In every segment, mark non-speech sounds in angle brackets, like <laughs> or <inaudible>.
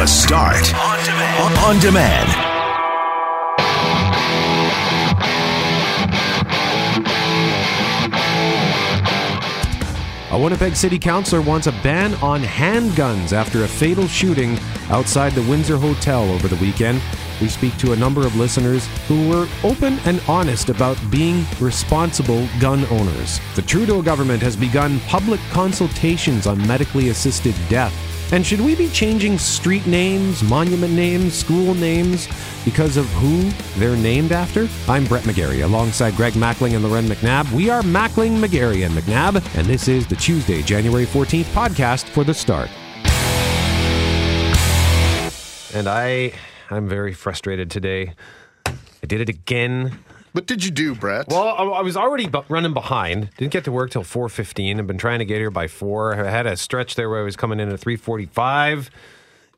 The Start on demand. On demand. A Winnipeg City Councilor wants a ban on handguns after a fatal shooting outside the Windsor Hotel over the weekend. We speak to a number of listeners who were open and honest about being responsible gun owners. The Trudeau government has begun public consultations on medically assisted death. And should we be changing street names, monument names, school names because of who they're named after? I'm Brett Megarry alongside Greg Mackling and Loren McNabb. We are Mackling, Megarry, and McNabb, and this is the Tuesday, January 14th podcast for The Start. And I, I'm very frustrated today. I did it again. What did you do, Brett? Well, I, I was already bu- running behind. Didn't get to work till 4:15. I've been trying to get here by 4. I had a stretch there where I was coming in at 3:45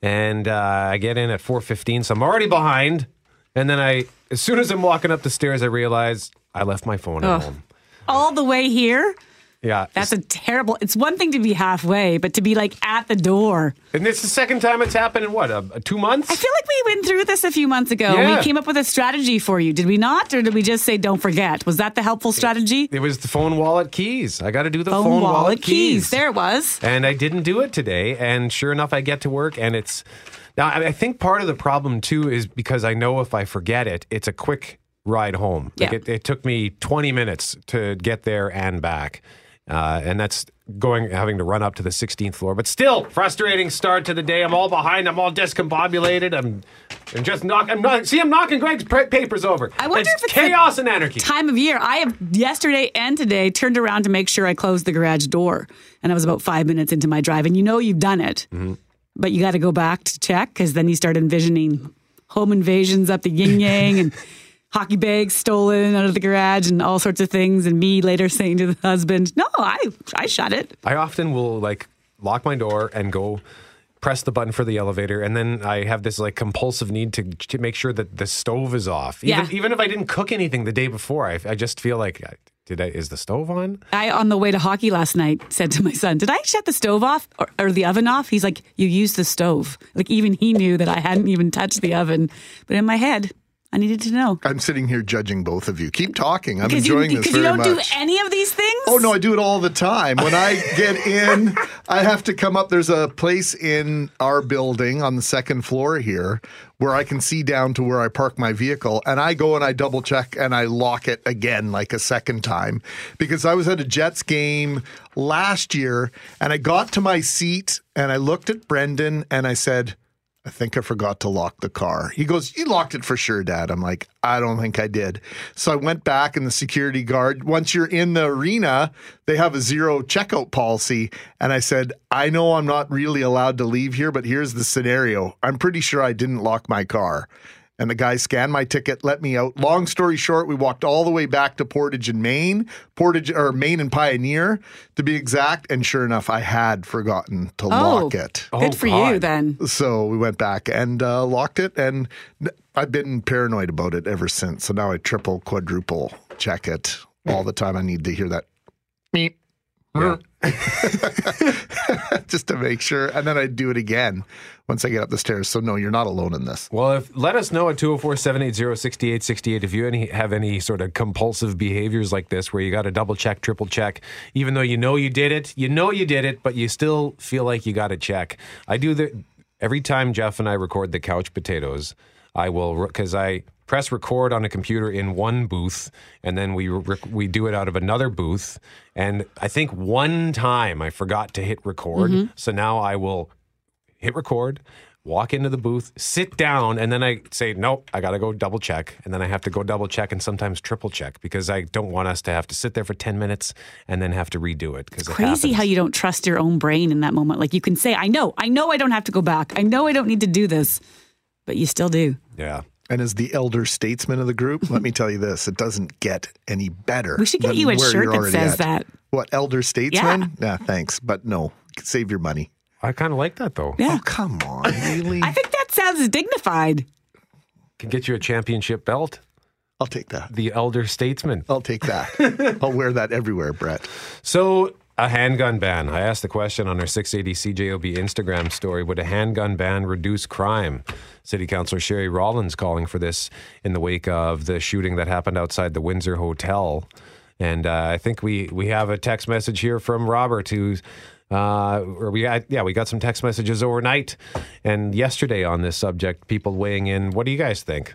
and uh, I get in at 4:15, so I'm already behind. And then I as soon as I'm walking up the stairs I realize I left my phone at Ugh. home. all the way here. Yeah. That's a terrible. It's one thing to be halfway, but to be like at the door. and it's the second time it's happened in what? Uh, 2 months? I feel like we went through this a few months ago. Yeah. We came up with a strategy for you. Did we not? Or did we just say don't forget? Was that the helpful strategy? it was the phone wallet keys. I got to do the Phone, phone, wallet, keys. keys. There it was. and I didn't do it today. And sure enough, I get to work, and it's now. I think part of the problem too is because I know if I forget it, it's a quick ride home. Like Yeah. it, it took me 20 minutes to get there and back, uh, and that's going having to run up to the 16th floor. But still, frustrating start to the day. I'm all behind. I'm all discombobulated. I'm. I'm just knock. I'm not. See, I'm knocking Greg's pa- papers over. I wonder it's if it's chaos and anarchy. Time of year. I have yesterday and today turned around to make sure I closed the garage door, and I was about five minutes into my drive. And you know you've done it, Mm-hmm. but you got to go back to check because then you start envisioning home invasions up the yin yang and hockey bags stolen out of the garage and all sorts of things. And me later saying to the husband, "No, I I shut it." I often will like lock my door and go press the button for the elevator, and then I have this like compulsive need to, to make sure that the stove is off. Even, Yeah. even if I didn't cook anything the day before, I, I just feel like did I is the stove on? I, on the way to hockey last night, said to my son, Did I shut the stove off or, or the oven off? He's like, You used the stove. Like, even he knew that I hadn't even touched the oven. But in my head, I needed to know. I'm sitting here judging both of you. Keep talking. I'm Because you, enjoying this because you don't much. do any of these things? Oh no, I do it all the time. When I <laughs> get in, I have to come up. There's a place in our building on the second floor here where I can see down to where I park my vehicle, and I go and I double check and I lock it again like a second time because I was at a Jets game last year and I got to my seat and I looked at Brendan and I said. I think I forgot to lock the car. He goes, You locked it for sure, Dad. I'm like, I don't think I did. So I went back, and the security guard, once you're in the arena, they have a zero checkout policy. And I said, I know I'm not really allowed to leave here, but here's the scenario. I'm pretty sure I didn't lock my car. And the guy scanned my ticket, let me out. Long story short, we walked all the way back to Portage and Main, Portage or Main and Pioneer to be exact. And sure enough, I had forgotten to lock it. Good Oh, for you then. So we went back and uh, locked it, and I've been paranoid about it ever since. So now I triple, quadruple check it all the time. I need to hear that meep. Yeah. <laughs> just to make sure. And then I do it again once I get up the stairs. So no, you're not alone in this. Well, if, let us know at 204 780 6868 if you any, have any sort of compulsive behaviors like this where you got to double check, triple check, even though you know you did it. You know you did it, but you still feel like you got to check. I do the every time Jeff and I record the couch potatoes, I will, because I press record on a computer in one booth and then we rec- we do it out of another booth and I think one time I forgot to hit record mm-hmm. so now I will hit record, walk into the booth, sit down, and then I say, nope, I got to go double check. And then I have to go double check and sometimes triple check because I don't want us to have to sit there for 10 minutes and then have to redo it. Because Crazy how you don't trust your own brain in that moment. Like, you can say, I know, I know I don't have to go back. I know I don't need to do this, but you still do. Yeah. And as the elder statesman of the group, let me tell you this: it doesn't get any better. We should get you a shirt that says at. that. What elder statesman? Yeah. thanks, but no. Save your money. I kind of like that though. Yeah. Oh, come on, really? <laughs> I think that sounds dignified. Can get you a championship belt. I'll take that. The elder statesman. I'll take that. I'll wear that everywhere, Brett. So a handgun ban. I asked the question on our 680 CJOB Instagram story Would a handgun ban reduce crime? City Councilor Sherry Rollins calling for this in the wake of the shooting that happened outside the Windsor Hotel. And uh, I think we, we have a text message here from Robert who's. Uh, we got, yeah, we got some text messages overnight and yesterday on this subject. People weighing in. What do you guys think?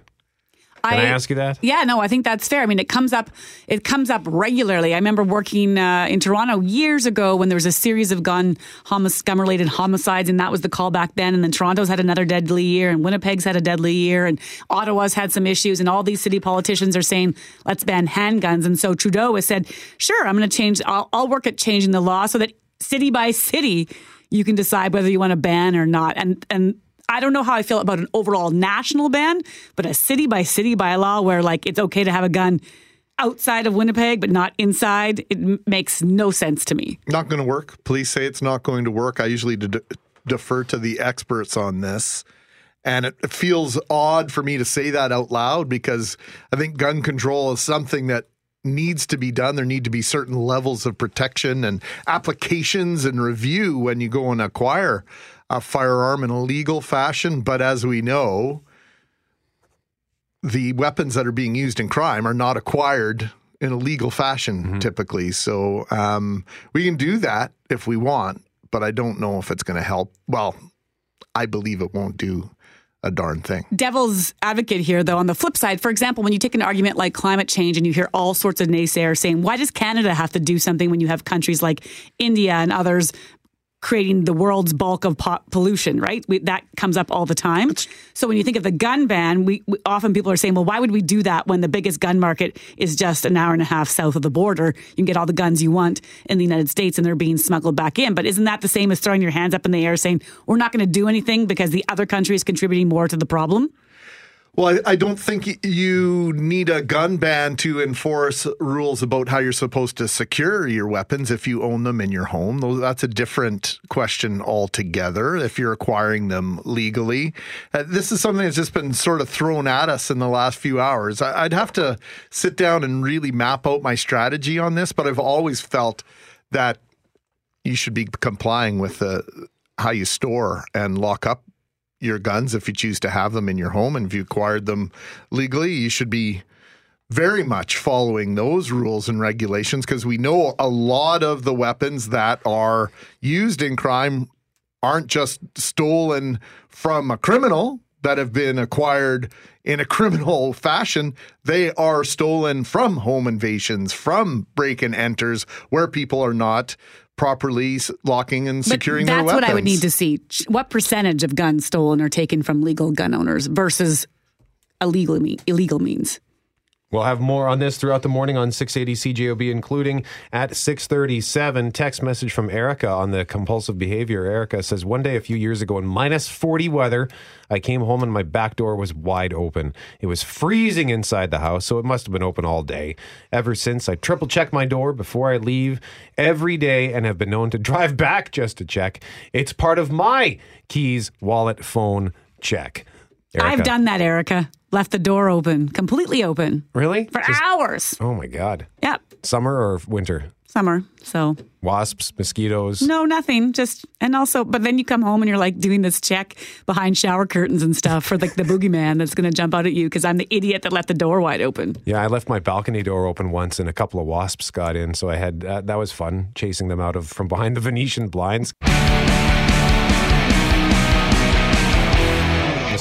Can I, ask you that? Yeah, no, I think that's fair. I mean, it comes up, it comes up regularly. I remember working uh, in Toronto years ago when there was a series of gun homic- gun-related homicides, and that was the call back then. And then Toronto's had another deadly year, and Winnipeg's had a deadly year, and Ottawa's had some issues, and all these city politicians are saying, "Let's ban handguns." And so Trudeau has said, "Sure, I'm going to change. I'll, I'll work at changing the law so that city by city." You can decide whether you want to ban or not, and and I don't know how I feel about an overall national ban, but a city by city bylaw where like it's okay to have a gun outside of Winnipeg but not inside, it makes no sense to me. Not going to work. Police say it's not going to work. I usually de- defer to the experts on this. And it feels odd for me to say that out loud because I think gun control is something that needs to be done. There need to be certain levels of protection and applications and review when you go and acquire a firearm in a legal fashion. But as we know, the weapons that are being used in crime are not acquired in a legal fashion typically. So um, we can do that if we want, but I don't know if it's going to help. Well, I believe it won't do a darn thing. Devil's advocate here, though, on the flip side, for example, when you take an argument like climate change and you hear all sorts of naysayers saying, why does Canada have to do something when you have countries like India and others creating the world's bulk of po- pollution, right? We, that comes up all the time. So when you think of the gun ban, we, we often people are saying, well, why would we do that when the biggest gun market is just an hour and a half south of the border? You can get all the guns you want in the United States and they're being smuggled back in. But isn't that the same as throwing your hands up in the air saying, we're not going to do anything because the other country is contributing more to the problem? Well, I, I don't think you need a gun ban to enforce rules about how you're supposed to secure your weapons if you own them in your home. That's a different question altogether if you're acquiring them legally. Uh, this is something that's just been sort of thrown at us in the last few hours. I, I'd have to sit down and really map out my strategy on this, but I've always felt that you should be complying with uh, how you store and lock up your guns if you choose to have them in your home. And if you acquired them legally you should be very much following those rules and regulations because we know a lot of the weapons that are used in crime aren't just stolen from a criminal that have been acquired in a criminal <laughs> fashion they are stolen from home invasions from break and enters where people are not properly locking and securing but their weapons. that's what I would need to see. What percentage of guns stolen are taken from legal gun owners versus illegal illegal means? We'll have more on this throughout the morning on 680 CJOB, including at 637. Text message from Erica on the compulsive behavior. Erica says, One day a few years ago in minus 40 weather, I came home and my back door was wide open. It was freezing inside the house, so it must have been open all day. Ever since, I triple check my door before I leave every day and have been known to drive back just to check. It's part of my keys, wallet, phone check. I've done that, Erica. Left the door open, completely open Really? for Just- hours. oh my God. Yep, Summer or winter? summer. So Wasps, mosquitoes. no, nothing. Just and also, but then you come home and you're like doing this check behind shower curtains and stuff for like the boogeyman that's going to jump out at you because I'm the idiot that left the door wide open. Yeah, I left my balcony door open once, and a couple of wasps got in. So I had uh, that was fun chasing them out of from behind the Venetian blinds.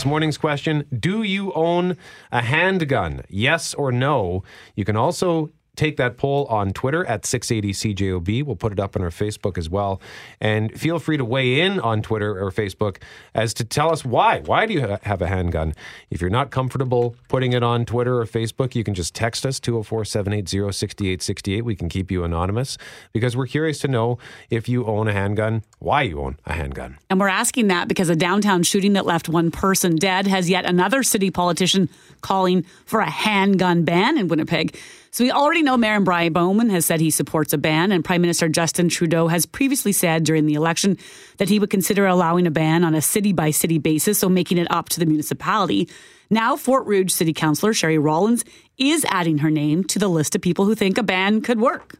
Morning's question Do you own a handgun? Yes or no? You can also take that poll on Twitter at 680CJOB. We'll put it up on our Facebook as well. And feel free to weigh in on Twitter or Facebook as to tell us why. Why do you ha- have a handgun? If you're not comfortable putting it on Twitter or Facebook, you can just text us 204 780 6868. We can keep you anonymous because we're curious to know if you own a handgun, why you own a handgun. And we're asking that because a downtown shooting that left one person dead has yet another city politician calling for a handgun ban in Winnipeg. So we already know Mayor Brian Bowman has said he supports a ban, and Prime Minister Justin Trudeau has previously said during the election that he would consider allowing a ban on a city by city basis, so making it up to the municipality. Now, Fort Rouge City Councillor Sherry Rollins is adding her name to the list of people who think a ban could work.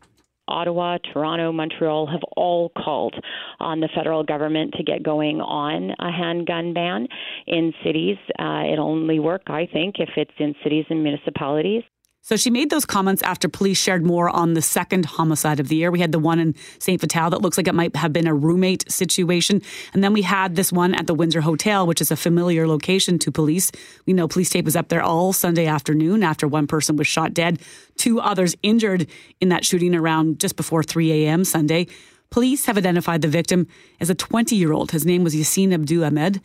Ottawa, Toronto, Montreal have all called on the federal government to get going on a handgun ban in cities. Uh, it'll only work, I think, if it's in cities and municipalities. So she made those comments after police shared more on the second homicide of the year. We had the one in St. Vital that looks like it might have been a roommate situation. And then we had this one at the Windsor Hotel, which is a familiar location to police. We know police tape was up there all Sunday afternoon after one person was shot dead, two others injured in that shooting around just before 3 a.m. Sunday. Police have identified the victim as a 20 year old. His name was Yassine Abdou Ahmed,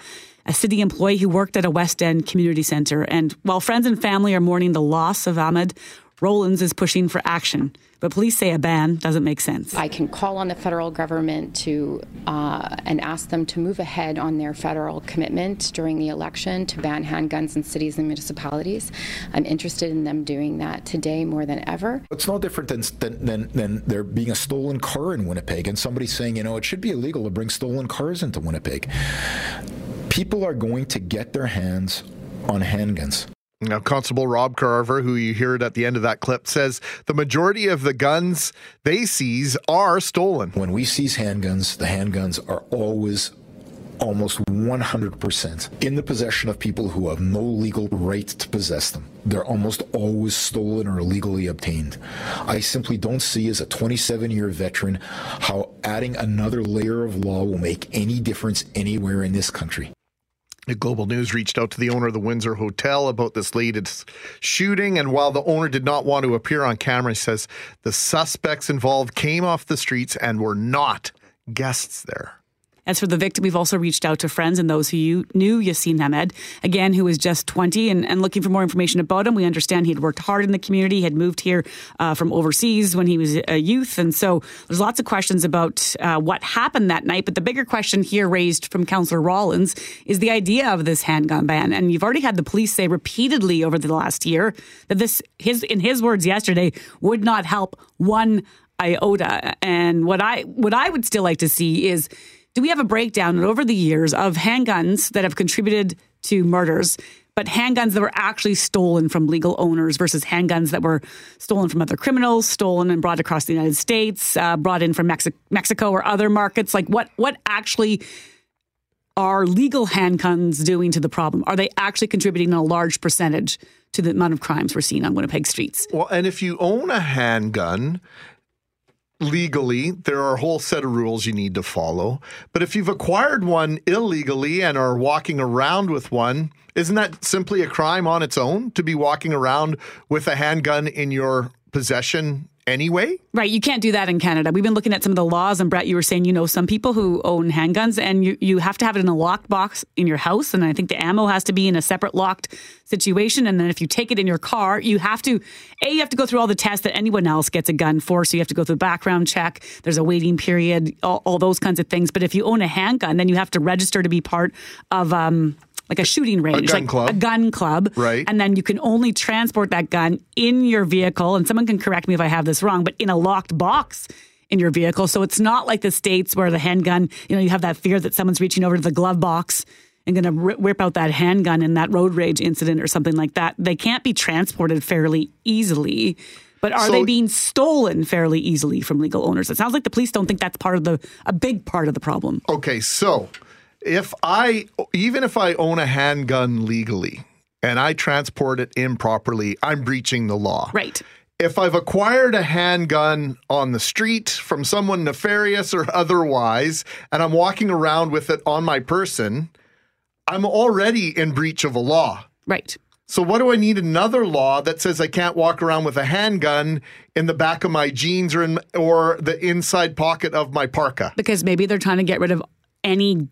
a city employee who worked at a West End community centre. And while friends and family are mourning the loss of Ahmed, Rollins is pushing for action. But police say a ban doesn't make sense. I can call on the federal government to uh, and ask them to move ahead on their federal commitment during the election to ban handguns in cities and municipalities. I'm interested in them doing that today more than ever. It's no different than, than, than, than there being a stolen car in Winnipeg and somebody saying, you know, it should be illegal to bring stolen cars into Winnipeg. People are going to get their hands on handguns. Now, Constable Rob Carver, who you heard at the end of that clip, says the majority of the guns they seize are stolen. When we seize handguns, the handguns are always almost 100% in the possession of people who have no legal right to possess them. They're almost always stolen or illegally obtained. I simply don't see, as a 27 year veteran, how adding another layer of law will make any difference anywhere in this country. Global News reached out to the owner of the Windsor Hotel about this latest shooting. And while the owner did not want to appear on camera, he says the suspects involved came off the streets and were not guests there. As for the victim, we've also reached out to friends and those who knew Yassine Ahmed, again, who was just 20 and, and, looking for more information about him. We understand he had worked hard in the community, had moved here uh, from overseas when he was a youth. And so there's lots of questions about uh, what happened that night. But the bigger question here raised from Councillor Rollins is the idea of this handgun ban. And you've already had the police say repeatedly over the last year that this, his, in his words yesterday, would not help one iota. And what I, what I would still like to see is, do we have a breakdown over the years of handguns that have contributed to murders, but handguns that were actually stolen from legal owners versus handguns that were stolen from other criminals, stolen and brought across the United States, uh, brought in from Mexi- Mexico or other markets? Like what what actually are legal handguns doing to the problem? Are they actually contributing a large percentage to the amount of crimes we're seeing on Winnipeg streets? Well, and if you own a handgun, legally, there are a whole set of rules you need to follow. But if you've acquired one illegally and are walking around with one, isn't that simply a crime on its own to be walking around with a handgun in your possession anyway? Right. You can't do that in Canada. We've been looking at some of the laws, and Brett, you were saying you know some people who own handguns, and you, you have to have it in a locked box in your house. And I think the ammo has to be in a separate locked situation. And then if you take it in your car, you have to, A, you have to go through all the tests that anyone else gets a gun for. So you have to go through background check, there's a waiting period, all, all those kinds of things. But if you own a handgun, then you have to register to be part of, um, like a shooting range, gun like club. a gun club. Right. And then you can only transport that gun in your vehicle. And someone can correct me if I have this wrong, but in a locked box in your vehicle. So it's not like the States where the handgun, you know, you have that fear that someone's reaching over to the glove box and going to whip out that handgun in that road rage incident or something like that. They can't be transported fairly easily. But are So- they being stolen fairly easily from legal owners? It sounds like the police don't think that's part of the a big part of the problem. Okay, so if I even if I own a handgun legally and I transport it improperly, I'm breaching the law. Right. If I've acquired a handgun on the street from someone nefarious or <laughs> otherwise, and I'm walking around with it on my person, I'm already in breach of a law. Right. So what do I need another law that says I can't walk around with a handgun in the back of my jeans or in or the inside pocket of my parka? because maybe they're trying to get rid of any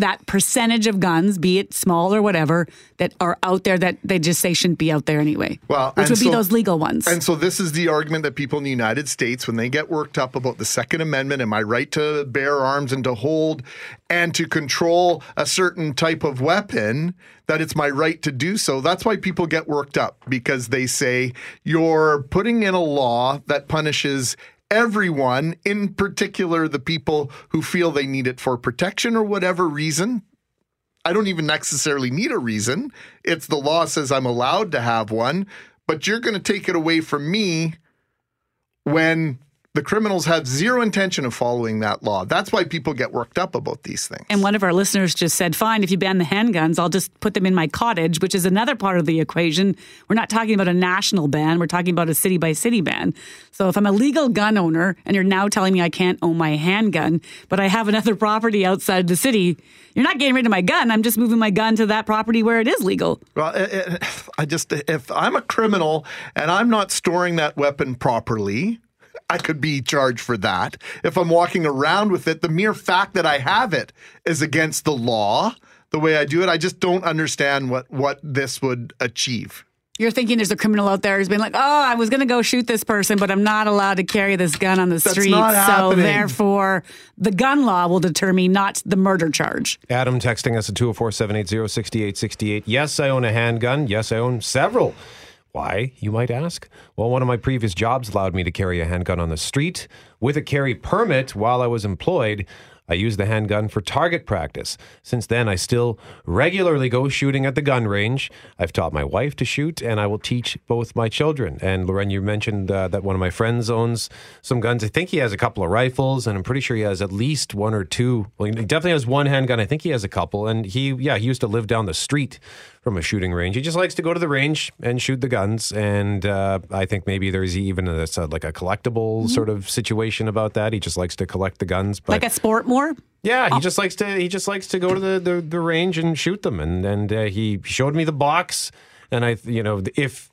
that percentage of guns, be it small or whatever, that are out there that they just say shouldn't be out there anyway. Well, which would be those legal ones. And so this is the argument that people in the United States, when they get worked up about the Second Amendment and my right to bear arms and to hold and to control a certain type of weapon, that it's my right to do so. That's why people get worked up because they say you're putting in a law that punishes everyone, in particular the people who feel they need it for protection or whatever reason. I don't even necessarily need a reason. It's the law says I'm allowed to have one, but you're going to take it away from me when The criminals have zero intention of following that law. That's why people get worked up about these things. And one of our listeners just said, fine, if you ban the handguns, I'll just put them in my cottage, which is another part of the equation. We're not talking about a national ban, we're talking about a city by city ban. So if I'm a legal gun owner and you're now telling me I can't own my handgun, but I have another <laughs> property outside the city, you're not getting rid of my gun. I'm just moving my gun to that property where it is legal. Well, it- it- I just, if I'm a criminal and I'm not storing that weapon properly, I could be charged for that. If I'm walking around with it, the mere fact that I have it is against the law. The way I do it, I just don't understand what what this would achieve. You're thinking there's a criminal out there who's been like, oh, I was going to go shoot this person, but I'm not allowed to carry this gun on the That's street. not so happening. therefore, the gun law will deter me, not the murder charge. Adam texting us at 204 780 6868. Yes, I own a handgun. Yes, I own several. Why, you might ask? Well, one of my previous jobs allowed me to carry a handgun on the street with a carry permit while I was employed. I used the handgun for target practice. Since then, I still regularly go shooting at the gun range. I've taught my wife to shoot, and I will teach both my children. And Loren, you mentioned uh, that one of my friends owns some guns. I think he has a couple of rifles, and I'm pretty sure he has at least one or two. Well, he definitely has one handgun. I think he has a couple. And he, yeah, he used to live down the street from a shooting range. He just likes to go to the range and shoot the guns. And uh, I think maybe there's even a, a- like a collectible sort of situation about that. He just likes to collect the guns. But Like a sport more? yeah, he just likes to he just likes to go to the the, the range and shoot them. And and uh, he showed me the box. And I, you know, if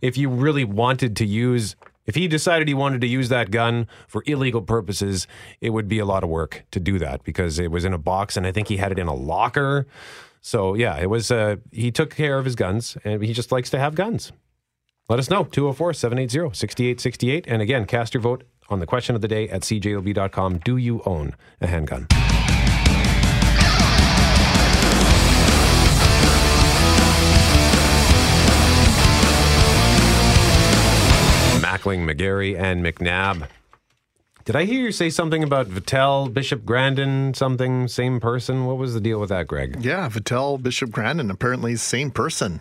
if you really wanted to use. If he decided he wanted to use that gun for illegal purposes, it would be a lot of work to do that because it was in a box and I think he had it in a locker. So yeah, it was. Uh, he took care of his guns, and he just likes to have guns. Let us know 204 780 6868. And again, cast your vote on the question of the day at cjob.com. Do you own a handgun? Mackling, Megarry, and McNabb. Did I hear you say something about Vital, Bishop Grandin, something, same person? What was the deal with that, Greg? Yeah, Vital Bishop Grandin apparently same person.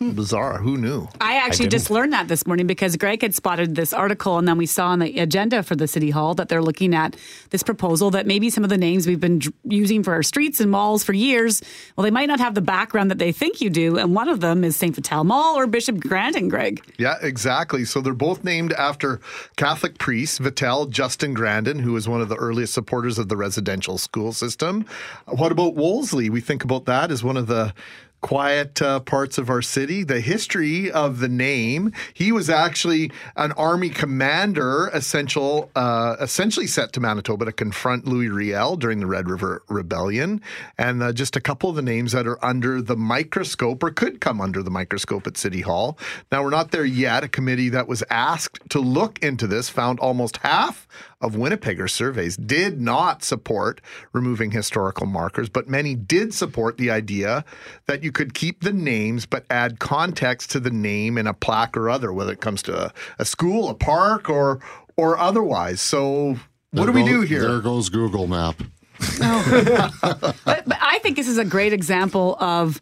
Bizarre. Who knew? I actually didn't. just learned that this morning because Greg had spotted this article, and then we saw on the agenda for the city hall that they're looking at this proposal that maybe some of the names we've been using for our streets and malls for years, well, they might not have the background that they think you do, and one of them is St. Vital Mall or Bishop Grandin, Greg. Yeah, exactly. So they're both named after Catholic priests, Vital Justin Grandin, who was one of the earliest supporters of the residential school system. What about Wolseley? We think about that as one of the quiet uh, parts of our city. The history of the name, he was actually an army commander, essential, uh, essentially set to Manitoba to confront Louis Riel during the Red River Rebellion. And uh, just a couple of the names that are under the microscope or could come under the microscope at City Hall. Now, we're not there yet. A committee that was asked to look into this found almost half of Winnipegers surveys did not support removing historical markers, but many did support the idea that you could keep the names but add context to the name in a plaque or other, whether it comes to a, a school, a park, or or otherwise. So what do we There do here? There goes Google Map. <laughs> Oh. But, but I think this is a great example of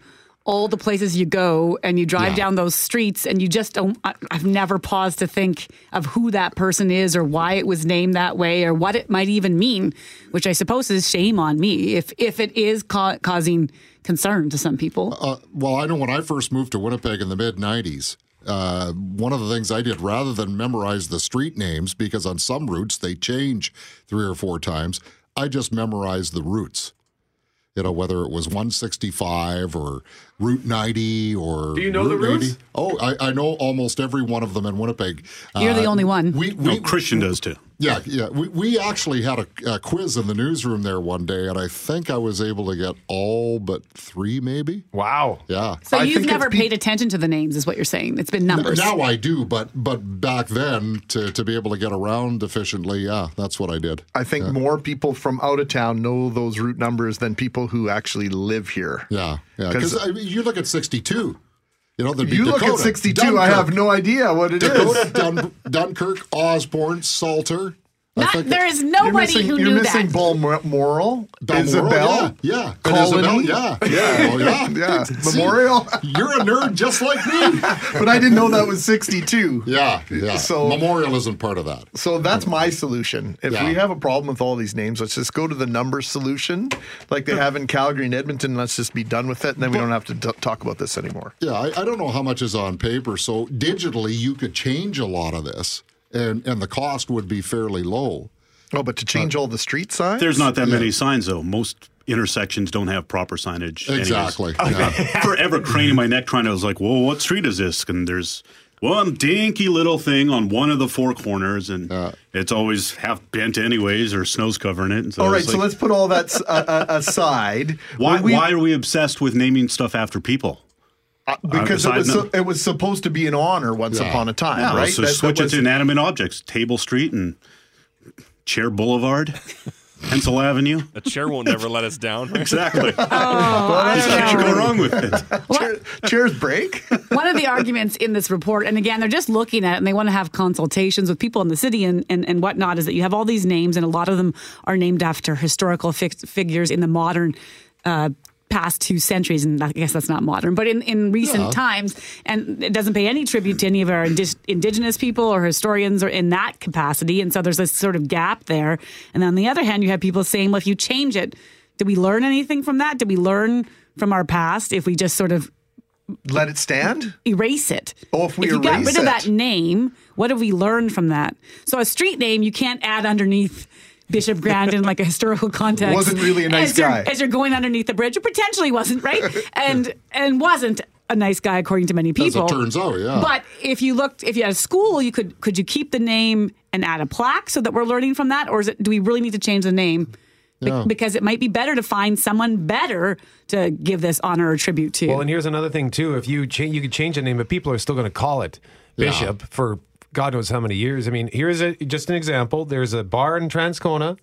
all the places you go and you drive Yeah. down those streets and you just don't I- i've never paused to think of who that person is or why it was named that way or what it might even mean which i suppose is shame on me if if it is ca- causing concern to some people Uh, well, I know when I first moved to Winnipeg in the mid 90s, uh, one of the things I did rather than memorize the street names, because on some routes they change three or four times, I just memorized the routes. You know, whether it was 165 or Route 90 or. Do you know the Route routes? Oh, I, I know almost every one of them in Winnipeg. you're the Uh, only one We, we, No, Christian does too. Yeah, yeah. We, we actually had a, a quiz in the newsroom there one day, and I think I was able to get all but three, maybe. Wow. Yeah. so I you've think it's never pe- paid attention to the names is what you're saying it's been numbers Now I do, but but back then to, to be able to get around efficiently, yeah, that's what I did. I think more people from out of town know those route numbers than people who actually live here. Yeah, yeah. 'Cause- Because I mean, you look at sixty-two. You know, there'd be You look at 62, I have no idea what it is. Dakota, Dun, Dunkirk, Osborne, Salter. Not, think there is You're nobody missing, who you're missing that. Balmoral, Balmoral, Isabel, yeah, yeah. And Colony? Isabel, yeah, yeah, oh, <laughs> yeah. Yeah, <laughs> See, Memorial. You're a nerd just like me. <laughs> but I didn't know that was 62. Yeah, yeah. So- Memorial isn't part of that. So that's my solution. If Yeah. we have a problem with all these names, let's just go to the number solution, like they have in Calgary and Edmonton. Let's just be done with it, and then we don't have to t- talk about this anymore. Yeah, I, I don't know how much is on paper. So digitally, you could change a lot of this, and and the cost would be fairly low. Oh, but to change all the street signs, There's not that many signs though. Most intersections don't have proper signage. Exactly. Yeah. <laughs> forever craning my neck trying to. I was like, "Whoa, what street is this?" And there's one dinky little thing on one of the four corners, and it's always half bent anyways, or snow's covering it. And so All I right, so let's put all that uh, uh, aside. Why, we- why are we obsessed with naming stuff after people? Uh, because it was no- it was supposed to be an honor once Yeah. upon a time, Yeah, right? So That- that switch was- it to inanimate objects: Table Street and Chair Boulevard, <laughs> Pencil Avenue. A chair won't <laughs> never let us down. right? Exactly. <laughs> Oh, I What don't go wrong with it? Chair- chairs break. One of the arguments in this report, and again, they're just looking at it and they want to have consultations with people in the city and, and, and whatnot, is that you have all these names, and a lot of them are named after historical fi- figures in the modern. Uh, past two centuries and i guess that's not modern but in, in recent Yeah. times and it doesn't pay any tribute to any of our indi- indigenous people or historians or in that capacity and so there's this sort of gap there and on the other hand you have people saying well if you change it did we learn anything from that did we learn from our past if we just sort of Let it stand. erase it. Oh, if we you got rid of that name, what have we learned from that? So a street name you can't add underneath Bishop Grandin like a historical context. Wasn't really a nice as you're- guy. as you're going underneath the bridge, or potentially wasn't right, <laughs> and and wasn't a nice guy according to many As people. it turns out, yeah. But if you looked, if you had a school, you could could you keep the name and add a plaque so that we're learning from that, or is it? Do we really need to change the name? Be- Yeah. Because it might be better to find someone better to give this honor or tribute to. Well, and here's another thing too. If you cha- you could change the name, but people are still going to call it Yeah. Bishop for God knows how many years. I mean, here's a just an example. There's a bar in Transcona.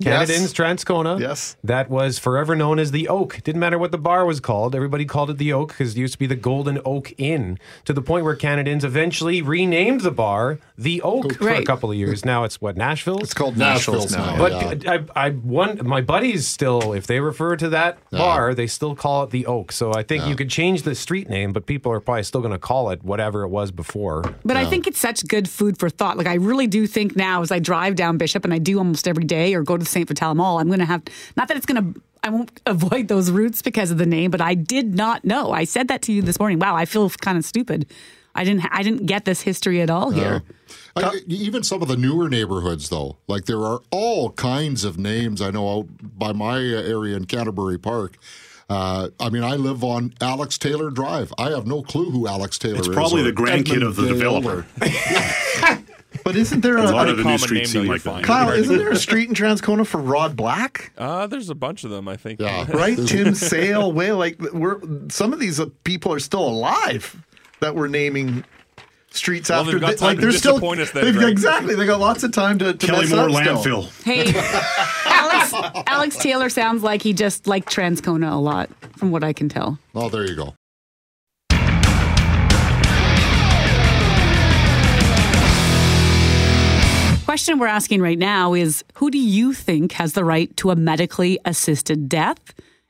Yes. Canadians Transcona. Yes. That was forever known as the Oak. Didn't matter what the bar was called. Everybody called it the Oak because it used to be the Golden Oak Inn. To the point where Canadians eventually renamed the bar the Oak for a Right. couple of years. Now it's what Nashville. It's called Nashville's Nashville's now. now. But I, I, one, my buddies still, if they refer to that bar, they still call it the Oak. So I think you could change the street name, but people are probably still going to call it whatever it was before. But I think it's such good food for thought. Like I really do think now, as I drive down Bishop, and I do almost every day, or go to St. Vital Mall, I'm going to have not that it's going to. I won't <laughs> avoid those routes because of the name, but I did not know. I said that to you this morning. Wow, I feel kind of stupid. I didn't. I didn't get this history at all here. I, even some of the newer neighborhoods, though, like there are all kinds of names. I know out by my area in Canterbury Park. Uh, I mean, I live on Alex Taylor Drive. I have no clue who Alex Taylor It's is. probably the grandkid of the Dale developer. <laughs> <laughs> But isn't there A a, lot of the new streets name, seem like that. Kyle? Isn't there a street in Transcona for Rod Black? Uh, there's a bunch of them, I think. Yeah. <laughs> Right, Tim Sale, way like we're some of these uh, people are still alive that we're naming streets Well, after. they've got time like to they're still disappoint us then, they've- Greg. exactly. They got lots of time to, to Kelly mess Moore landfill. Hey, <laughs> Alex, Alex Taylor sounds like he just liked Transcona a lot, from what I can tell. Oh, there you go. Question we're asking right now is who do you think has the right to a medically assisted death?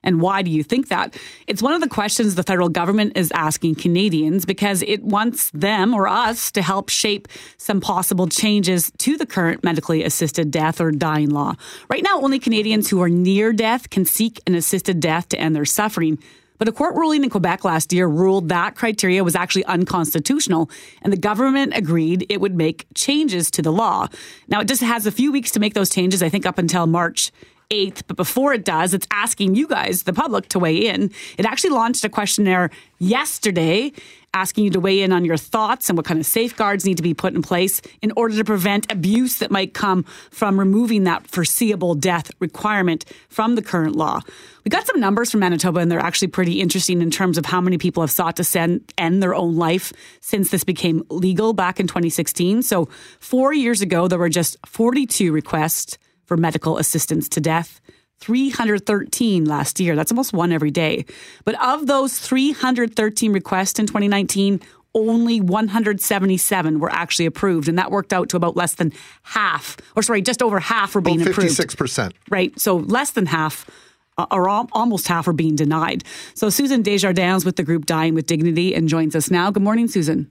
And why do you think that? It's one of the questions the federal government is asking Canadians because it wants them or us to help shape some possible changes to the current medically assisted death or dying law. Right now, only Canadians who are near death can seek an assisted death to end their suffering. But a court ruling in Quebec last year ruled that criteria was actually unconstitutional, and the government agreed it would make changes to the law. Now, it just has a few weeks to make those changes, I think up until March 8th. But before it does, it's asking you guys, the public, to weigh in. It actually launched a questionnaire yesterday asking you to weigh in on your thoughts and what kind of safeguards need to be put in place in order to prevent abuse that might come from removing that foreseeable death requirement from the current law. We got some numbers from Manitoba, and they're actually pretty interesting in terms of how many people have sought to send, end their own life since this became legal back in 2016. So, four years ago, there were just 42 requests for medical assistance to death. 313 last year. That's almost one every day. But of those 313 requests in 2019, only 177 were actually approved, and that worked out to about less than half, or sorry, just over half were being About approved. 56%. Right. So less than half. uh, Or almost half are being denied. So Susan Desjardins with the group Dying with Dignity and joins us now. Good morning, Susan.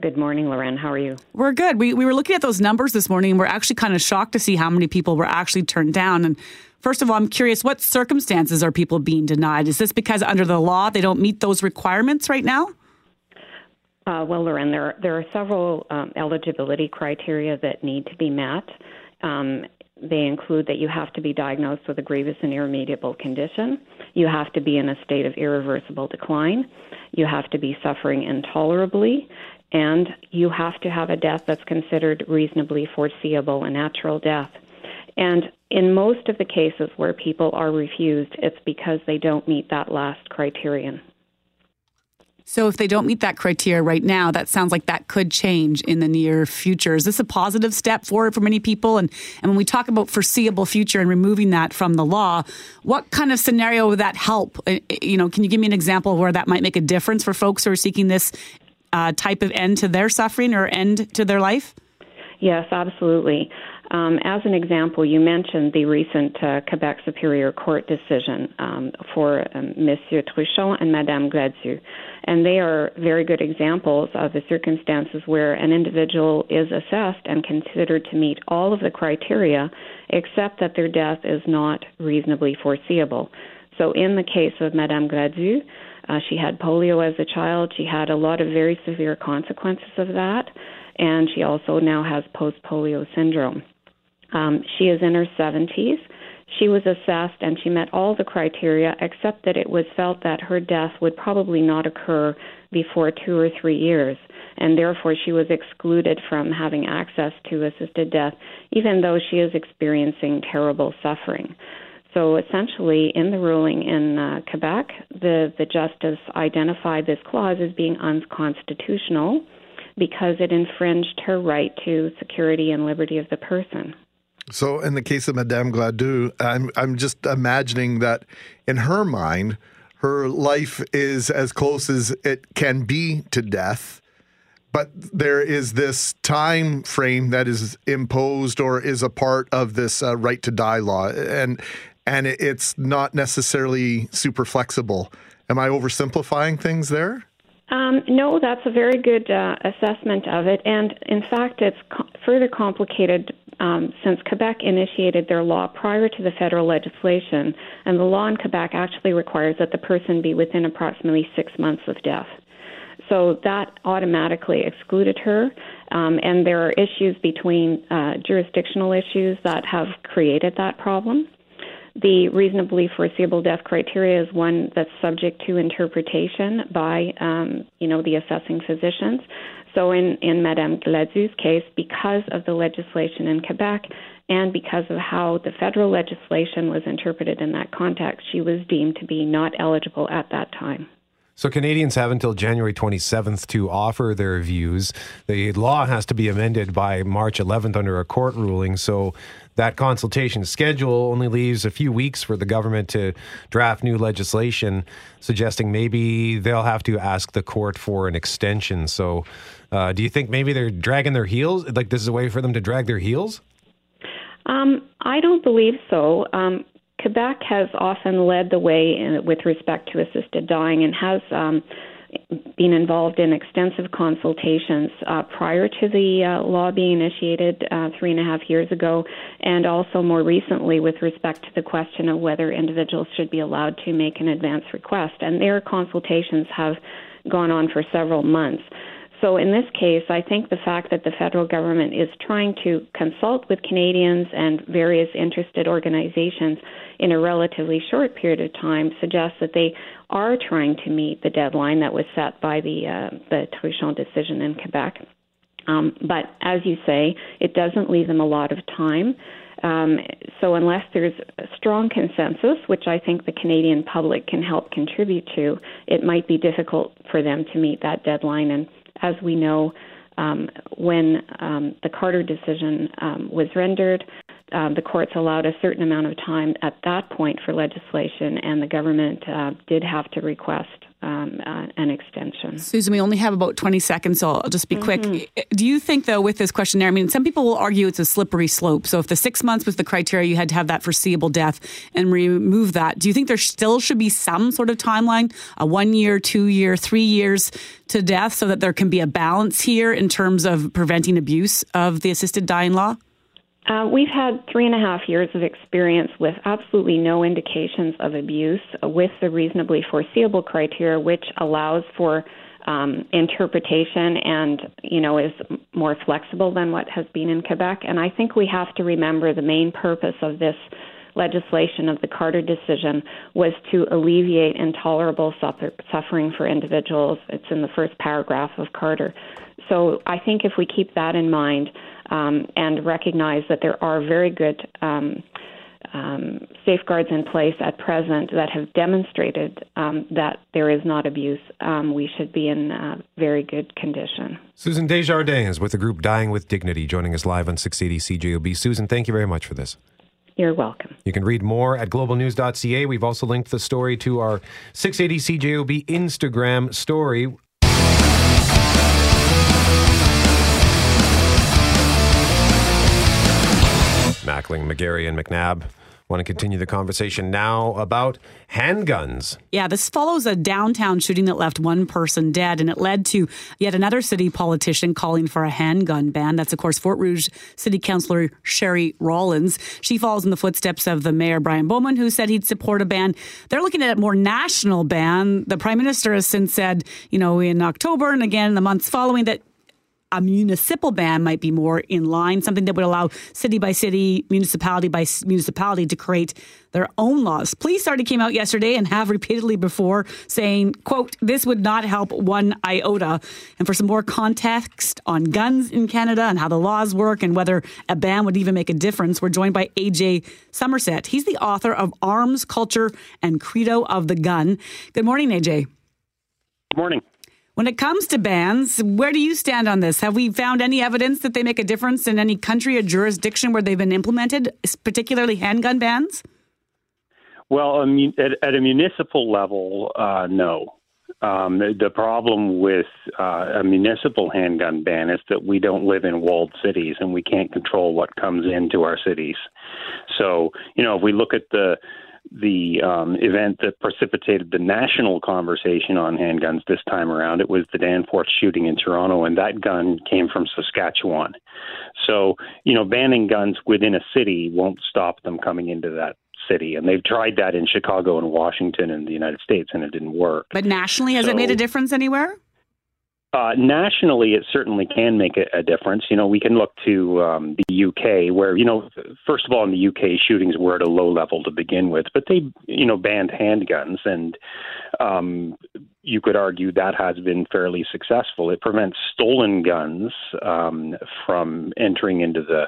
Good morning, Loren. How are you? We're good. We, we were looking at those numbers this morning and we're actually kind of shocked to see how many people were actually turned down. And first of all, I'm curious what circumstances are people being denied? Is this because under the law they don't meet those requirements right now? Uh, well, Loren, there there are several um, eligibility criteria that need to be met. Um, they include that you have to be diagnosed with a grievous and irremediable condition. You have to be in a state of irreversible decline. You have to be suffering intolerably. And you have to have a death that's considered reasonably foreseeable, a natural death. And in most of the cases where people are refused, it's because they don't meet that last criterion. So if they don't meet that criteria right now, that sounds like that could change in the near future. Is this a positive step forward for many people? And, and when we talk about foreseeable future and removing that from the law, what kind of scenario would that help? You know, can you give me an example where that might make a difference for folks who are seeking this uh, type of end to their suffering or end to their life? Yes, absolutely. Um, as an example, you mentioned the recent uh, Quebec Superior Court decision um, for um, Monsieur Truchon and Madame Gladu. And they are very good examples of the circumstances where an individual is assessed and considered to meet all of the criteria, except that their death is not reasonably foreseeable. So, in the case of Madame Gladu, uh, she had polio as a child. She had a lot of very severe consequences of that, and she also now has post polio syndrome. Um, she is in her 70s. She was assessed and she met all the criteria, except that it was felt that her death would probably not occur before two or three years, and therefore she was excluded from having access to assisted death, even though she is experiencing terrible suffering. So essentially, in the ruling in uh, Quebec, the, the justice identified this clause as being unconstitutional because it infringed her right to security and liberty of the person. So, in the case of Madame Gladu, I'm I'm just imagining that in her mind, her life is as close as it can be to death, but there is this time frame that is imposed or is a part of this uh, right to die law, and and it's not necessarily super flexible. Am I oversimplifying things there? Um, no, that's a very good uh, assessment of it. And in fact, it's co- further complicated um, since Quebec initiated their law prior to the federal legislation. And the law in Quebec actually requires that the person be within approximately six months of death. So that automatically excluded her. Um, and there are issues between uh, jurisdictional issues that have created that problem. The reasonably foreseeable death criteria is one that's subject to interpretation by, um, you know, the assessing physicians. So in, in Madame Gladu's case, because of the legislation in Quebec and because of how the federal legislation was interpreted in that context, she was deemed to be not eligible at that time. So Canadians have until January 27th to offer their views. The law has to be amended by March 11th under a court ruling. So that consultation schedule only leaves a few weeks for the government to draft new legislation, suggesting maybe they'll have to ask the court for an extension. So, uh, do you think maybe they're dragging their heels? Like this is a way for them to drag their heels? Um, I don't believe so. Um, Quebec has often led the way in, with respect to assisted dying and has um, been involved in extensive consultations uh, prior to the uh, law being initiated uh, three and a half years ago, and also more recently with respect to the question of whether individuals should be allowed to make an advance request. And their consultations have gone on for several months. So, in this case, I think the fact that the federal government is trying to consult with Canadians and various interested organizations in a relatively short period of time suggests that they are trying to meet the deadline that was set by the uh, the Truchon decision in Quebec. Um, but as you say, it doesn't leave them a lot of time. Um, so unless there's a strong consensus, which I think the Canadian public can help contribute to, it might be difficult for them to meet that deadline. And as we know, um, when um, the Carter decision um, was rendered, um, the courts allowed a certain amount of time at that point for legislation, and the government uh, did have to request um, uh, an extension. Susan, we only have about 20 seconds, so I'll just be quick. Do you think, though, with this questionnaire, I mean, some people will argue it's a slippery slope. So if the six months was the criteria, you had to have that foreseeable death and remove that. Do you think there still should be some sort of timeline, a one year, two year, three years to death, so that there can be a balance here in terms of preventing abuse of the assisted dying law? Uh, we've had three and a half years of experience with absolutely no indications of abuse uh, with the reasonably foreseeable criteria, which allows for um, interpretation and you know is more flexible than what has been in Quebec. And I think we have to remember the main purpose of this legislation of the Carter decision was to alleviate intolerable suffer- suffering for individuals. It's in the first paragraph of Carter. So I think if we keep that in mind um, and recognize that there are very good um, um, safeguards in place at present that have demonstrated um, that there is not abuse, um, we should be in uh, very good condition. Susan Desjardins with the group Dying with Dignity joining us live on 680 CJOB. Susan, thank you very much for this. You're welcome. You can read more at globalnews.ca. We've also linked the story to our 680 CJOB Instagram story. Mackling, Megarry, and McNabb want to continue the conversation now about handguns. Yeah, this follows a downtown shooting that left one person dead, and it led to yet another city politician calling for a handgun ban. That's, of course, Fort Rouge City Councilor Sherri Rollins. She follows in the footsteps of the Mayor Brian Bowman, who said he'd support a ban. They're looking at a more national ban. The Prime Minister has since said, you know, in October and again in the months following that a municipal ban might be more in line, something that would allow city by city, municipality by municipality to create their own laws. Police already came out yesterday and have repeatedly before saying, quote, this would not help one iota. And for some more context on guns in Canada and how the laws work and whether a ban would even make a difference, we're joined by AJ Somerset. He's the author of Arms, Culture, and Credo of the Gun. Good morning, AJ. Good morning. When it comes to bans, where do you stand on this? Have we found any evidence that they make a difference in any country or jurisdiction where they've been implemented, particularly handgun bans? Well, at, at a municipal level, uh, no. Um, the, problem with uh, a municipal handgun ban is that we don't live in walled cities and we can't control what comes into our cities. So, you know, if we look at the the um, event that precipitated the national conversation on handguns this time around. It was the Danforth shooting in Toronto, and that gun came from Saskatchewan. So, you know, banning guns within a city won't stop them coming into that city. And they've tried that in Chicago and Washington and the United States, and it didn't work. But nationally, has so, it made a difference anywhere? Uh, nationally, it certainly can make a, a, difference. You know, we can look to um, the UK, where you know, first of all, in the UK, shootings were at a low level to begin with, but they, you know, banned handguns, and um, you could argue that has been fairly successful. It prevents stolen guns um, from entering into the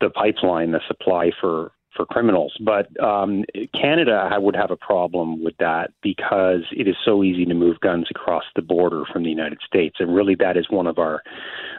the pipeline, the supply for for criminals. But um, Canada I would have a problem with that because it is so easy to move guns across the border from the United States, and really that is one of our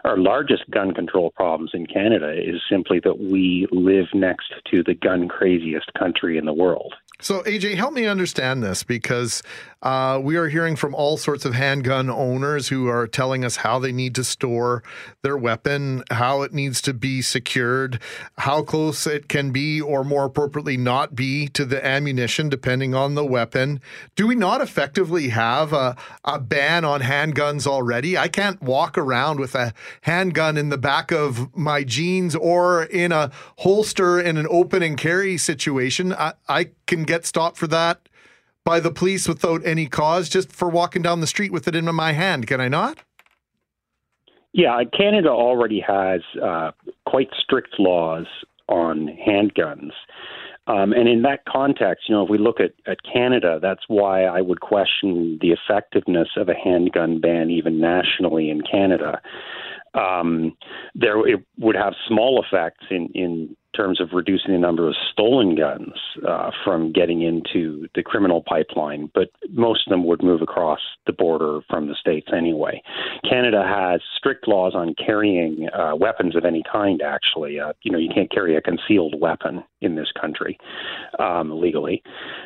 our largest gun control problems in Canada is simply that we live next to the gun craziest country in the world. So, AJ, help me understand this because uh, we are hearing from all sorts of handgun owners who are telling us how they need to store their weapon, how it needs to be secured, how close it can be, or more appropriately, not be to the ammunition, depending on the weapon. Do we not effectively have a, a ban on handguns already? I can't walk around with a handgun in the back of my jeans or in a holster in an open and carry situation. I, I can get stopped for that by the police without any cause just for walking down the street with it in my hand. Can I not? Yeah, Canada already has uh, quite strict laws on handguns. Um, and in that context, you know, if we look at, at Canada, that's why I would question the effectiveness of a handgun ban even nationally in Canada. Um, there it would have small effects in, in terms of reducing the number of stolen guns uh, from getting into the criminal pipeline, but most of them would move across the border from the states anyway. Canada has strict laws on carrying uh, weapons of any kind. Actually, uh, you know, you can't carry a concealed weapon in this country um, legally,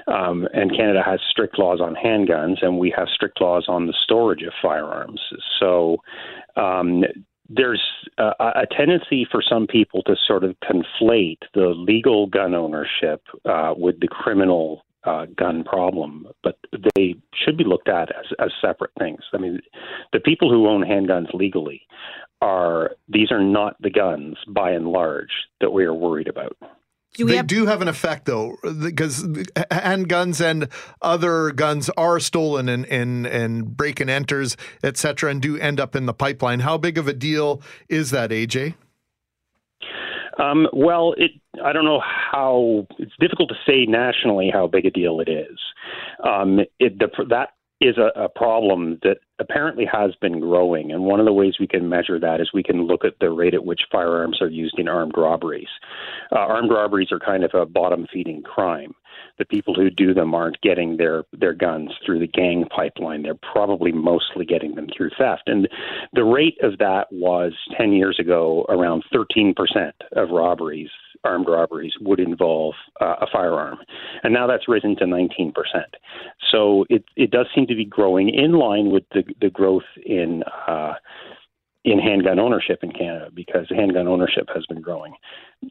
um, and Canada has strict laws on handguns, and we have strict laws on the storage of firearms. So. Um, there's a, a, tendency for some people to sort of conflate the legal gun ownership uh, with the criminal uh, gun problem, but they should be looked at as, as separate things. I mean, the people who own handguns legally are these are not the guns by and large that we are worried about. Do they have- do have an effect though, because handguns and other guns are stolen and and, and break and enters, etc., and do end up in the pipeline. How big of a deal is that, AJ? Um, well, it I don't know how it's difficult to say nationally how big a deal it is. Um, it, the, that is a, a problem that apparently has been growing. And one of the ways we can measure that is we can look at the rate at which firearms are used in armed robberies. Uh, armed robberies are kind of a bottom feeding crime. The people who do them aren't getting their, their guns through the gang pipeline. They're probably mostly getting them through theft. And the rate of that was 10 years ago around 13% of robberies armed robberies would involve uh, a firearm, and now that's risen to 19%. So it it does seem to be growing in line with the the growth in uh, in handgun ownership in Canada because handgun ownership has been growing.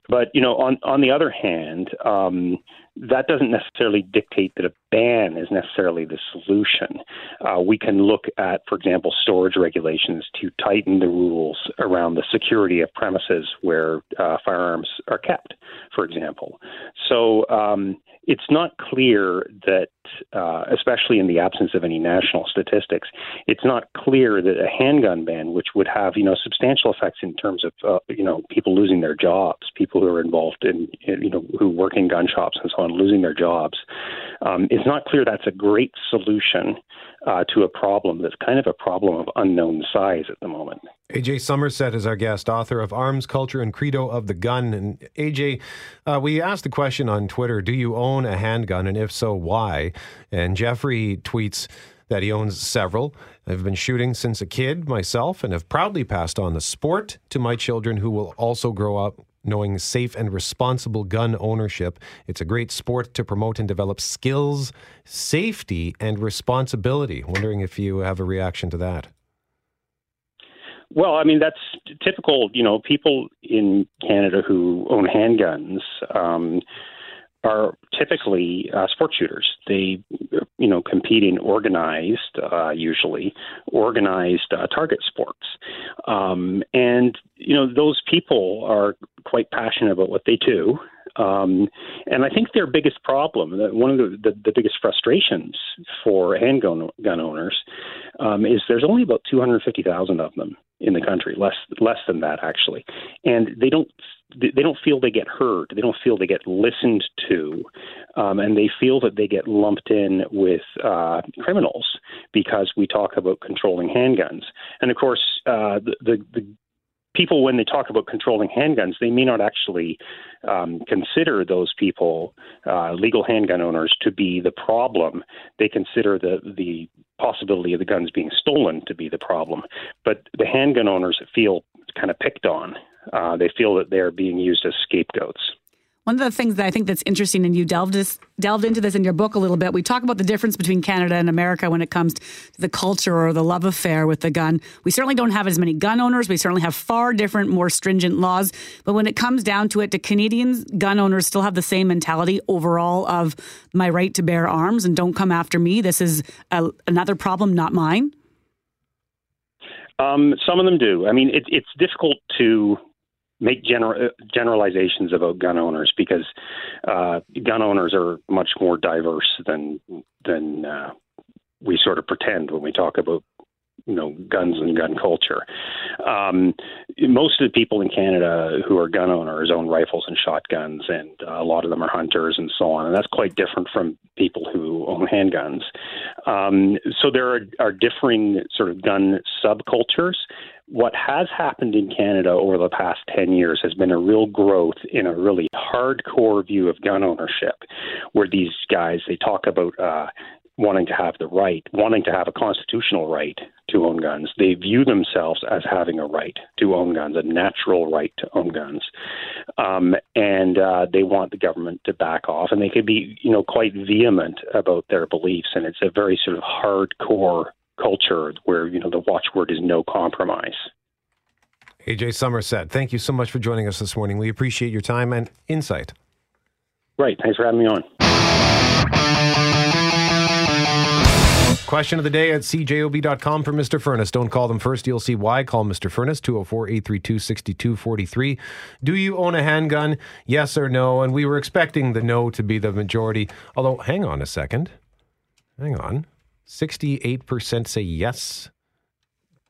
But you know, on on the other hand, um, that doesn't necessarily dictate that a ban is necessarily the solution. Uh, we can look at, for example, storage regulations to tighten the rules around the security of premises where uh, firearms are kept, for example. So um, it's not clear that, uh, especially in the absence of any national statistics, it's not clear that a handgun ban, which would have you know substantial effects in terms of uh, you know people losing their jobs, people who are involved in you know who work in gun shops and so on, losing their jobs, um, it's not clear that's a great solution uh, to a problem that's kind of a problem of unknown size at the moment. AJ Somerset is our guest, author of Arms, Culture, and Credo of the Gun. And AJ, uh, we asked the question on Twitter Do you own a handgun? And if so, why? And Jeffrey tweets that he owns several. I've been shooting since a kid myself and have proudly passed on the sport to my children who will also grow up knowing safe and responsible gun ownership. It's a great sport to promote and develop skills, safety, and responsibility. Wondering if you have a reaction to that. Well, I mean that's typical. You know, people in Canada who own handguns um, are typically uh, sport shooters. They, you know, compete in organized, uh, usually organized uh, target sports, um, and you know those people are quite passionate about what they do. Um, and I think their biggest problem, one of the, the, the biggest frustrations for handgun gun owners, um, is there's only about 250,000 of them in the country, less less than that actually, and they don't they don't feel they get heard, they don't feel they get listened to, um, and they feel that they get lumped in with uh, criminals because we talk about controlling handguns, and of course uh, the, the, the people, when they talk about controlling handguns, they may not actually um, consider those people, uh, legal handgun owners, to be the problem. They consider the the possibility of the guns being stolen to be the problem. But the handgun owners feel kind of picked on. Uh, they feel that they're being used as scapegoats. One of the things that I think that's interesting, and you delved this, delved into this in your book a little bit. We talk about the difference between Canada and America when it comes to the culture or the love affair with the gun. We certainly don't have as many gun owners. We certainly have far different, more stringent laws. But when it comes down to it, do Canadians gun owners still have the same mentality overall of my right to bear arms and don't come after me? This is a, another problem, not mine. Um, some of them do. I mean, it, it's difficult to make gener- generalizations about gun owners because uh, gun owners are much more diverse than than uh, we sort of pretend when we talk about you know guns and gun culture. Um, most of the people in Canada who are gun owners own rifles and shotguns, and uh, a lot of them are hunters and so on. And that's quite different from people who own handguns. Um, so there are, are differing sort of gun subcultures, What has happened in Canada over the past 10 years has been a real growth in a really hardcore view of gun ownership, where these guys, they talk about uh, wanting to have the right, wanting to have a constitutional right to own guns. They view themselves as having a right to own guns, a natural right to own guns, um, and uh, they want the government to back off. And they could be, you know, quite vehement about their beliefs. And it's a very sort of hardcore culture where you know the watchword is no compromise. AJ Somerset, thank you so much for joining us this morning. We appreciate your time and insight. Right. Thanks for having me on. Question of the day at cjob.com for Mr. Furnace. Don't call them first. You'll see why. Call Mr. Furnace, 204 832 6243. Do you own a handgun? Yes or no? And we were expecting the no to be the majority. Although, hang on a second. Hang on. 68% say yes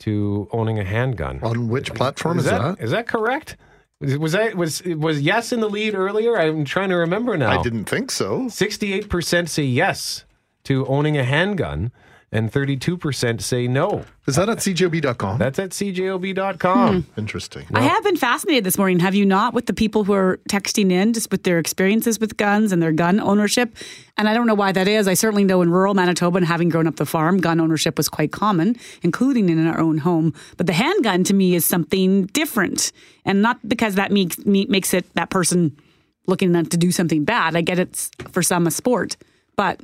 to owning a handgun. On which platform is, Is that? that, is that correct? Was that was was yes in the lead earlier? I'm trying to remember now. I didn't think so. Sixty-eight percent say yes to owning a handgun, and thirty-two percent say no. Is that at cjob.com? That's at cjob.com. Hmm. Interesting. I have been fascinated this morning, have you not, with the people who are texting in just with their experiences with guns and their gun ownership. And I don't know why that is. I certainly know in rural Manitoba and having grown up the farm, gun ownership was quite common, including in our own home. But the handgun to me is something different. And not because that makes, makes it that person looking to do something bad. I get it's for some a sport. But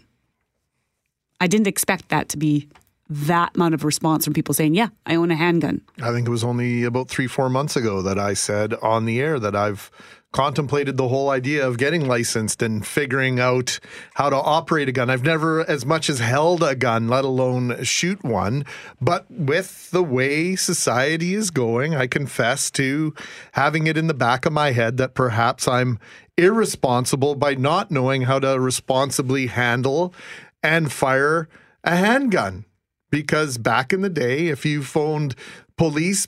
I didn't expect that to be that amount of response from people saying, yeah, I own a handgun. I think it was only about three, four months ago that I said on the air that I've contemplated the whole idea of getting licensed and figuring out how to operate a gun. I've never as much as held a gun, let alone shoot one. But with the way society is going, I confess to having it in the back of my head that perhaps I'm irresponsible by not knowing how to responsibly handle and fire a handgun. Because back in the day, if you phoned police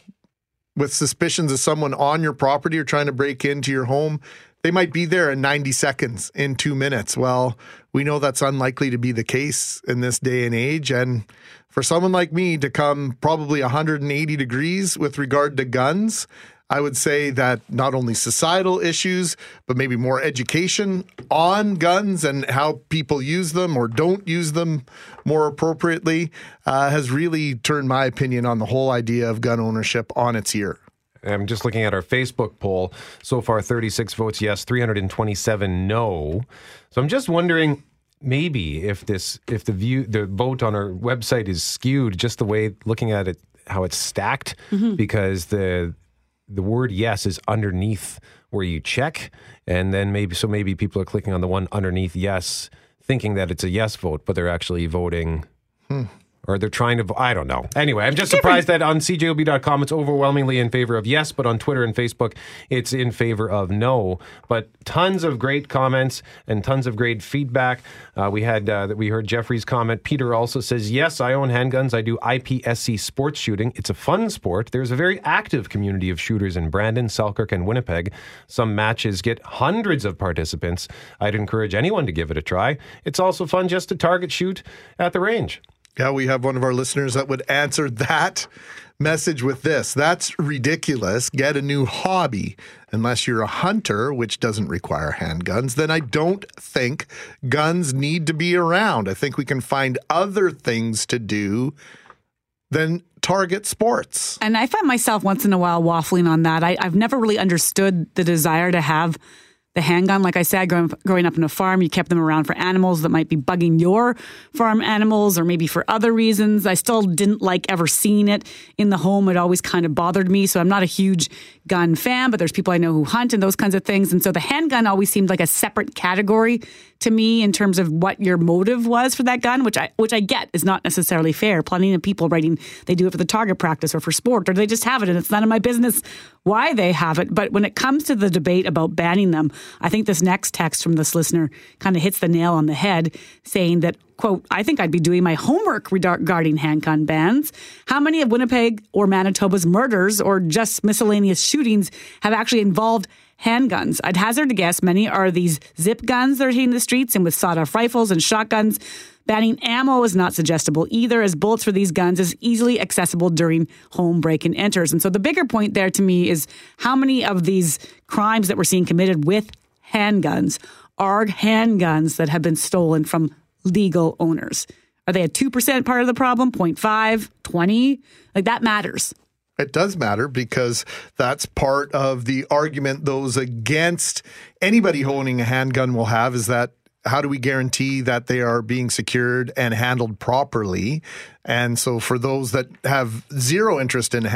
with suspicions of someone on your property or trying to break into your home, they might be there in 90 seconds, in two minutes. Well, we know that's unlikely to be the case in this day and age. And for someone like me to come probably 180 degrees with regard to guns, I would say that not only societal issues, but maybe more education on guns and how people use them or don't use them more appropriately uh, has really turned my opinion on the whole idea of gun ownership on its ear. I'm just looking at our Facebook poll. So far, 36 votes yes, 327 no. So I'm just wondering maybe if this if the view the vote on our website is skewed just the way looking at it how it's stacked because the the word yes is underneath where you check. And then maybe so maybe people are clicking on the one underneath yes thinking that it's a yes vote but they're actually voting hmm. Or they're trying to. I don't know. Anyway, I'm just surprised that on cjob.com it's overwhelmingly in favor of yes, but on Twitter and Facebook it's in favor of no. But tons of great comments and tons of great feedback. Uh, we had uh, that we heard Jeffrey's comment. Peter also says yes, I own handguns. I do IPSC sports shooting. It's a fun sport. There's a very active community of shooters in Brandon, Selkirk, and Winnipeg. Some matches get hundreds of participants. I'd encourage anyone to give it a try. It's also fun just to target shoot at the range. Yeah, we have one of our listeners that would answer that message with this. That's ridiculous. Get a new hobby. Unless you're a hunter, which doesn't require handguns, then I don't think guns need to be around. I think we can find other things to do than target sports. And I find myself once in a while waffling on that. I, I've never really understood the desire to have the handgun. Like I said, growing, growing up in a farm, you kept them around for animals that might be bugging your farm animals or maybe for other reasons. I still didn't like ever seeing it in the home. It always kind of bothered me. So I'm not a huge gun fan, but there's people I know who hunt and those kinds of things. And so the handgun always seemed like a separate category to me in terms of what your motive was for that gun, which I which I get is not necessarily fair. Plenty of people writing they do it for the target practice or for sport, or they just have it and it's none of my business why they have it. But when it comes to the debate about banning them, I think this next text from this listener kind of hits the nail on the head, saying that quote, I think I'd be doing my homework regarding handgun bans. How many of Winnipeg or Manitoba's murders or just miscellaneous shootings have actually involved handguns? I'd hazard to guess many are these zip guns that are hitting the streets and with sawed off rifles and shotguns. Banning ammo is not suggestible either, as bullets for these guns is easily accessible during home break and enters. And so the bigger point there to me is how many of these crimes that we're seeing committed with handguns are handguns that have been stolen from legal owners. Are they a 2% part of the problem? 0.5, 20? Like that matters. It does matter because that's part of the argument those against anybody owning a handgun will have is that how do we guarantee that they are being secured and handled properly? And so for those that have zero interest in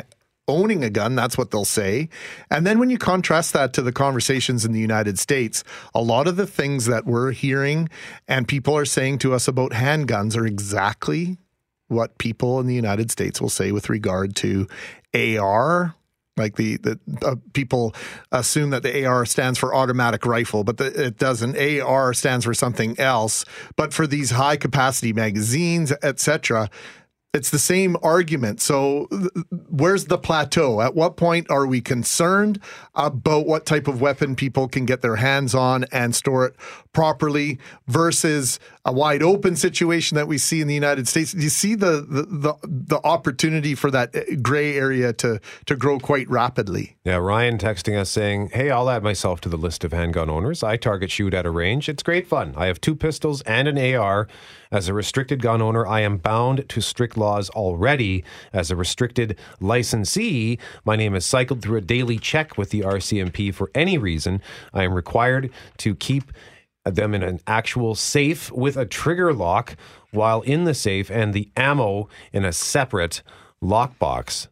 owning a gun, that's what they'll say. And then when you contrast that to the conversations in the United States, a lot of the things that we're hearing and people are saying to us about handguns are exactly what people in the United States will say with regard to AR, like the the uh, people assume that the AR stands for automatic rifle, but the, it doesn't. AR stands for something else. But for these high capacity magazines, etc., it's the same argument. So, where's the plateau? At what point are we concerned about what type of weapon people can get their hands on and store it properly versus a wide open situation that we see in the United States? Do you see the the the, the opportunity for that uh, gray area to to grow quite rapidly? Yeah, Ryan texting us saying, "Hey, I'll add myself to the list of handgun owners. I target shoot at a range. It's great fun. I have two pistols and an AR." As a restricted gun owner, I am bound to strict laws already. As a restricted licensee, my name is cycled through a daily check with the RCMP for any reason. I am required to keep them in an actual safe with a trigger lock while in the safe and the ammo in a separate lockbox.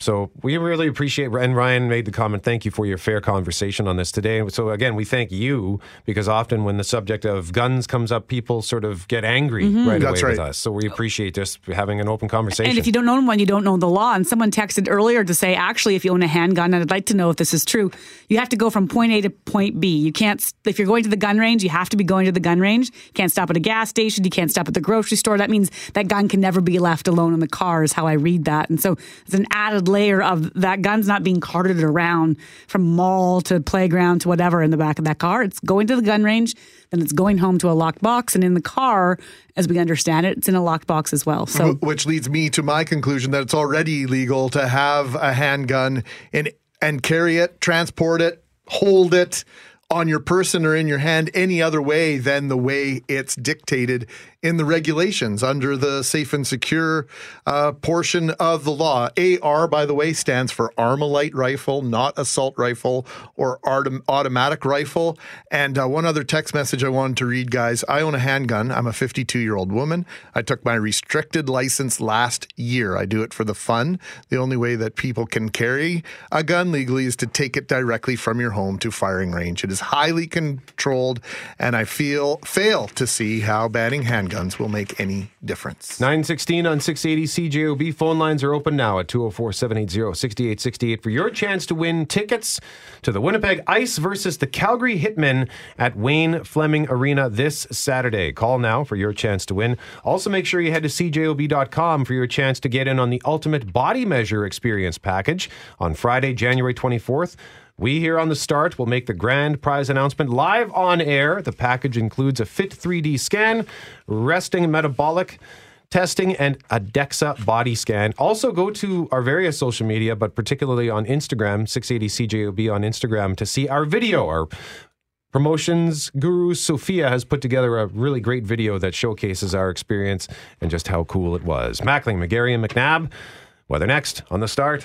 So we really appreciate, and Ryan made the comment, thank you for your fair conversation on this today. So again, we thank you because often when the subject of guns comes up, people sort of get angry mm-hmm. right That's away right. with us. So we appreciate just having an open conversation. And if you don't own one, you don't know the law. And someone texted earlier to say, actually, if you own a handgun, and I'd like to know if this is true, you have to go from point A to point B. You can't, if you're going to the gun range, you have to be going to the gun range. You can't stop at a gas station. You can't stop at the grocery store. That means that gun can never be left alone in the car is how I read that. And so it's an added layer of that gun's not being carted around from mall to playground to whatever in the back of that car. It's going to the gun range, then it's going home to a locked box, and in the car, as we understand it, it's in a locked box as well. So, which leads me to my conclusion that it's already illegal to have a handgun and and carry it, transport it, hold it on your person or in your hand any other way than the way it's dictated in the regulations under the safe and secure uh, portion of the law. AR, by the way, stands for Armalite rifle, not assault rifle or automatic rifle. And uh, one other text message I wanted to read, guys. I own a handgun. I'm a 52 year old woman. I took my restricted license last year. I do it for the fun. The only way that people can carry a gun legally is to take it directly from your home to firing range. It is highly controlled, and I feel fail to see how banning handguns guns will make any difference. 916 on 680 CJOB. Phone lines are open now at 204 780 6868 for your chance to win tickets to the Winnipeg Ice versus the Calgary Hitmen at Wayne Fleming Arena this Saturday. Call now for your chance to win. Also, make sure you head to CJOB.com for your chance to get in on the Ultimate Body Measure Experience package on Friday, January 24th. We here on the start will make the grand prize announcement live on air. The package includes a fit 3D scan, resting metabolic testing, and a DEXA body scan. Also, go to our various social media, but particularly on Instagram, 680CJOB on Instagram, to see our video. Our promotions guru Sophia has put together a really great video that showcases our experience and just how cool it was. Mackling, Megarry, and McNabb. Weather next on the start.